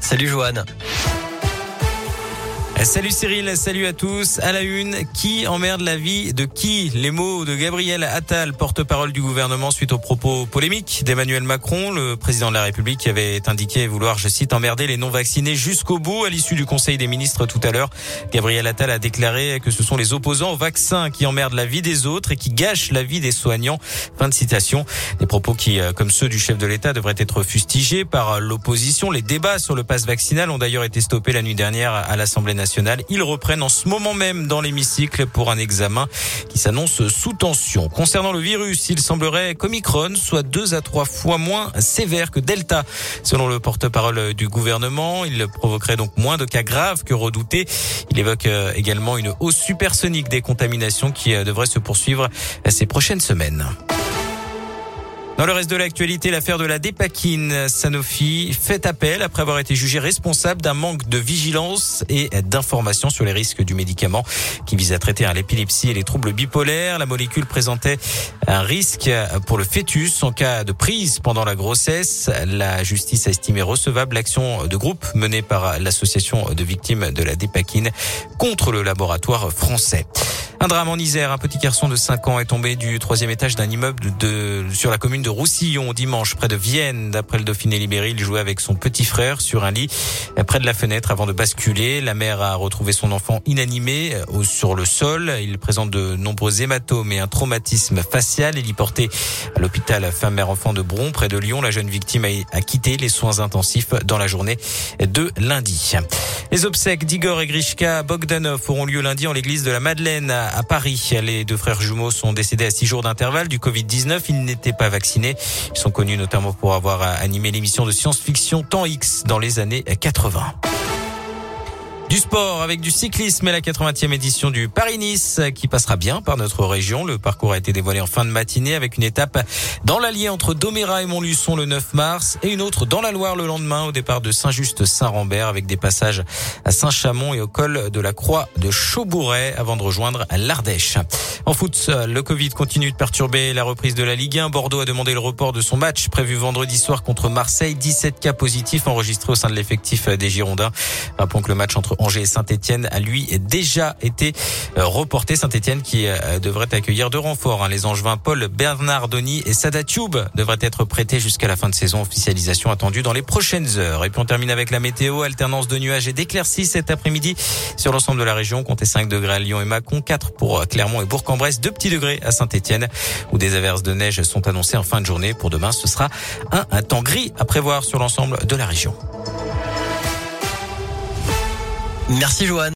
Salut Joanne. Salut Cyril, salut à tous. À la une, qui emmerde la vie de qui Les mots de Gabriel Attal, porte-parole du gouvernement suite aux propos polémiques d'Emmanuel Macron, le président de la République qui avait indiqué vouloir, je cite, emmerder les non-vaccinés jusqu'au bout. À l'issue du Conseil des ministres tout à l'heure, Gabriel Attal a déclaré que ce sont les opposants au vaccin qui emmerdent la vie des autres et qui gâchent la vie des soignants. Fin de citation. Des propos qui, euh, comme ceux du chef de l'État, devraient être fustigés par l'opposition. Les débats sur le pass vaccinal ont d'ailleurs été stoppés la nuit dernière à l'Assemblée nationale. Ils reprennent en ce moment même dans l'hémicycle pour un examen qui s'annonce sous tension. Concernant le virus, il semblerait qu'Omicron soit deux à trois fois moins sévère que Delta. Selon le porte-parole du gouvernement, il provoquerait donc moins de cas graves que redoutés. Il évoque euh, également une hausse supersonique des contaminations qui euh, devrait se poursuivre ces prochaines semaines. Dans le reste de l'actualité, l'affaire de la dépakine Sanofi fait appel après avoir été jugé responsable d'un manque de vigilance et d'information sur les risques du médicament qui vise à traiter l'épilepsie et les troubles bipolaires. La molécule présentait un risque pour le fœtus en cas de prise pendant la grossesse. La justice a estimé recevable l'action de groupe menée par l'association de victimes de la dépakine contre le laboratoire français. Un drame en Isère. Un petit garçon de 5 ans est tombé du troisième étage d'un immeuble de, sur la commune de Roussillon dimanche près de Vienne. D'après le Dauphiné libéré, il jouait avec son petit frère sur un lit près de la fenêtre avant de basculer. La mère a retrouvé son enfant inanimé euh, sur le sol. Il présente de nombreux hématomes et un traumatisme facial. Il y porté à l'hôpital femme mère enfant de Bron près de Lyon. La jeune victime a quitté les soins intensifs dans la journée de lundi. Les obsèques d'Igor et Grishka Bogdanov auront lieu lundi en l'église de la Madeleine Paris. Les deux frères jumeaux sont décédés à six jours d'intervalle du Covid-19. Ils n'étaient pas vaccinés. Ils sont connus notamment pour avoir animé l'émission de science-fiction Temps X dans les années 80. Du sport avec du cyclisme et la 80e édition du Paris-Nice qui passera bien par notre région. Le parcours a été dévoilé en fin de matinée avec une étape dans l'Allier entre Doméra et Montluçon le 9 mars et une autre dans la Loire le lendemain au départ de Saint-Just-Saint-Rambert avec des passages à Saint-Chamond et au col de la Croix de Chaubouret avant de rejoindre l'Ardèche. En foot, le Covid continue de perturber la reprise de la Ligue 1. Bordeaux a demandé le report de son match prévu vendredi soir contre Marseille. 17 cas positifs enregistrés au sein de l'effectif des Girondins. Rappelons que le match entre Angers et Saint-Etienne a lui déjà été euh, reporté. Saint-Etienne qui euh, devrait accueillir de renforts. Hein. Les Angevins Paul Bernardoni et Sada Tube devraient être prêtés jusqu'à la fin de saison. Officialisation attendue dans les prochaines heures. Et puis on termine avec la météo. Alternance de nuages et d'éclaircies cet après-midi sur l'ensemble de la région. Comptez 5 degrés à Lyon et Mâcon, 4 pour euh, Clermont et Bourg-en-Bresse, 2 petits degrés à Saint-Etienne où des averses de neige sont annoncées en fin de journée. Pour demain, ce sera un, un temps gris à prévoir sur l'ensemble de la région. Merci Joanne.